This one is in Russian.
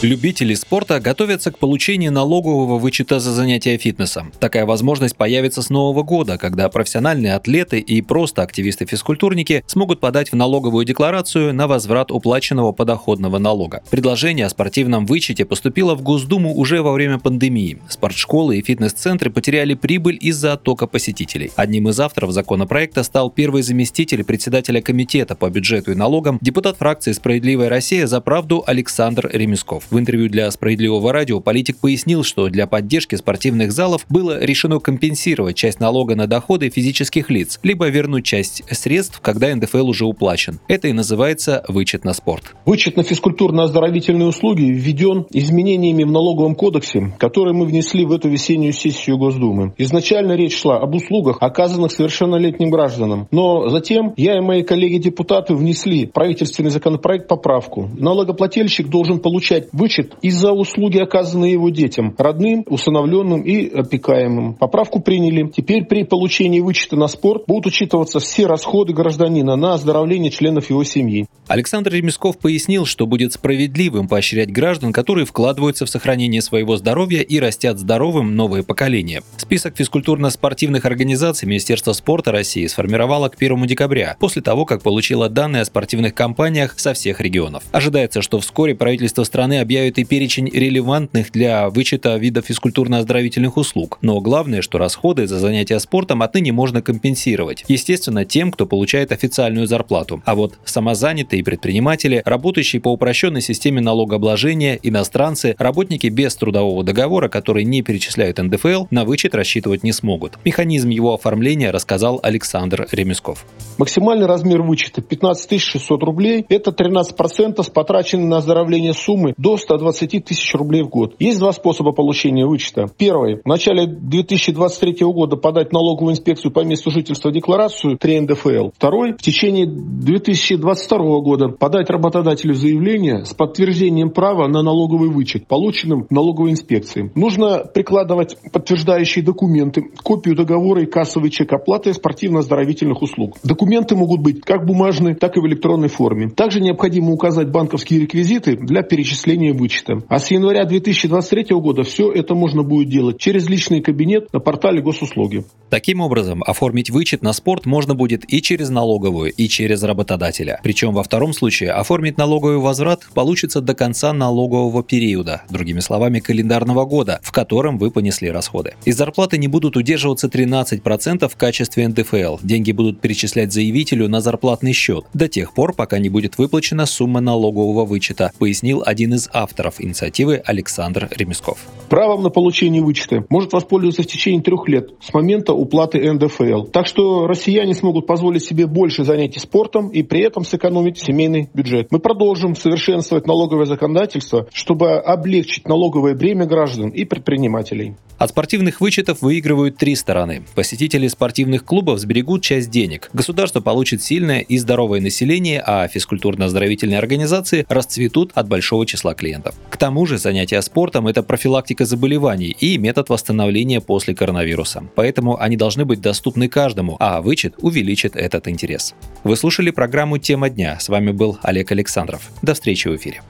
Любители спорта готовятся к получению налогового вычета за занятия фитнесом. Такая возможность появится с нового года, когда профессиональные атлеты и просто активисты-физкультурники смогут подать в налоговую декларацию на возврат уплаченного подоходного налога. Предложение о спортивном вычете поступило в Госдуму уже во время пандемии. Спортшколы и фитнес-центры потеряли прибыль из-за оттока посетителей. Одним из авторов законопроекта стал первый заместитель председателя комитета по бюджету и налогам, депутат фракции «Справедливая Россия» за правду Александр Ремесков. В интервью для «Справедливого радио» политик пояснил, что для поддержки спортивных залов было решено компенсировать часть налога на доходы физических лиц, либо вернуть часть средств, когда НДФЛ уже уплачен. Это и называется вычет на спорт. Вычет на физкультурно-оздоровительные услуги введен изменениями в налоговом кодексе, которые мы внесли в эту весеннюю сессию Госдумы. Изначально речь шла об услугах, оказанных совершеннолетним гражданам. Но затем я и мои коллеги-депутаты внесли правительственный законопроект поправку. Налогоплательщик должен получать вычет из-за услуги, оказанные его детям, родным, усыновленным и опекаемым. Поправку приняли. Теперь при получении вычета на спорт будут учитываться все расходы гражданина на оздоровление членов его семьи. Александр Ремесков пояснил, что будет справедливым поощрять граждан, которые вкладываются в сохранение своего здоровья и растят здоровым новое поколение. Список физкультурно-спортивных организаций Министерства спорта России сформировало к 1 декабря, после того, как получило данные о спортивных компаниях со всех регионов. Ожидается, что вскоре правительство страны объявит и перечень релевантных для вычета видов физкультурно-оздоровительных услуг. Но главное, что расходы за занятия спортом отныне можно компенсировать. Естественно, тем, кто получает официальную зарплату. А вот самозанятые предприниматели, работающие по упрощенной системе налогообложения, иностранцы, работники без трудового договора, которые не перечисляют НДФЛ, на вычет рассчитывать не смогут. Механизм его оформления рассказал Александр Ремесков. Максимальный размер вычета 15 600 рублей. Это 13% с потраченной на оздоровление суммы до 120 тысяч рублей в год. Есть два способа получения вычета. Первый. В начале 2023 года подать налоговую инспекцию по месту жительства декларацию 3 НДФЛ. Второй. В течение 2022 года подать работодателю заявление с подтверждением права на налоговый вычет, полученным налоговой инспекцией. Нужно прикладывать подтверждающие документы, копию договора и кассовый чек оплаты спортивно-оздоровительных услуг. Документы могут быть как бумажные, так и в электронной форме. Также необходимо указать банковские реквизиты для перечисления вычета. А с января 2023 года все это можно будет делать через личный кабинет на портале госуслуги. Таким образом, оформить вычет на спорт можно будет и через налоговую, и через работодателя. Причем во втором случае оформить налоговый возврат получится до конца налогового периода, другими словами, календарного года, в котором вы понесли расходы. Из зарплаты не будут удерживаться 13% в качестве НДФЛ. Деньги будут перечислять заявителю на зарплатный счет до тех пор, пока не будет выплачена сумма налогового вычета, пояснил один из авторов инициативы Александр Ремесков. Правом на получение вычета может воспользоваться в течение трех лет с момента уплаты НДФЛ. Так что россияне смогут позволить себе больше занятий спортом и при этом сэкономить семейный бюджет. Мы продолжим совершенствовать налоговое законодательство, чтобы облегчить налоговое бремя граждан и предпринимателей. От спортивных вычетов выигрывают три стороны. Посетители спортивных клубов сберегут часть денег. Государство получит сильное и здоровое население, а физкультурно-оздоровительные организации расцветут от большого числа клиентов. К тому же занятия спортом – это профилактика заболеваний и метод восстановления после коронавируса. Поэтому они должны быть доступны каждому, а вычет увеличит этот интерес. Вы слушали программу «Тема дня». С вами был Олег Александров. До встречи в эфире.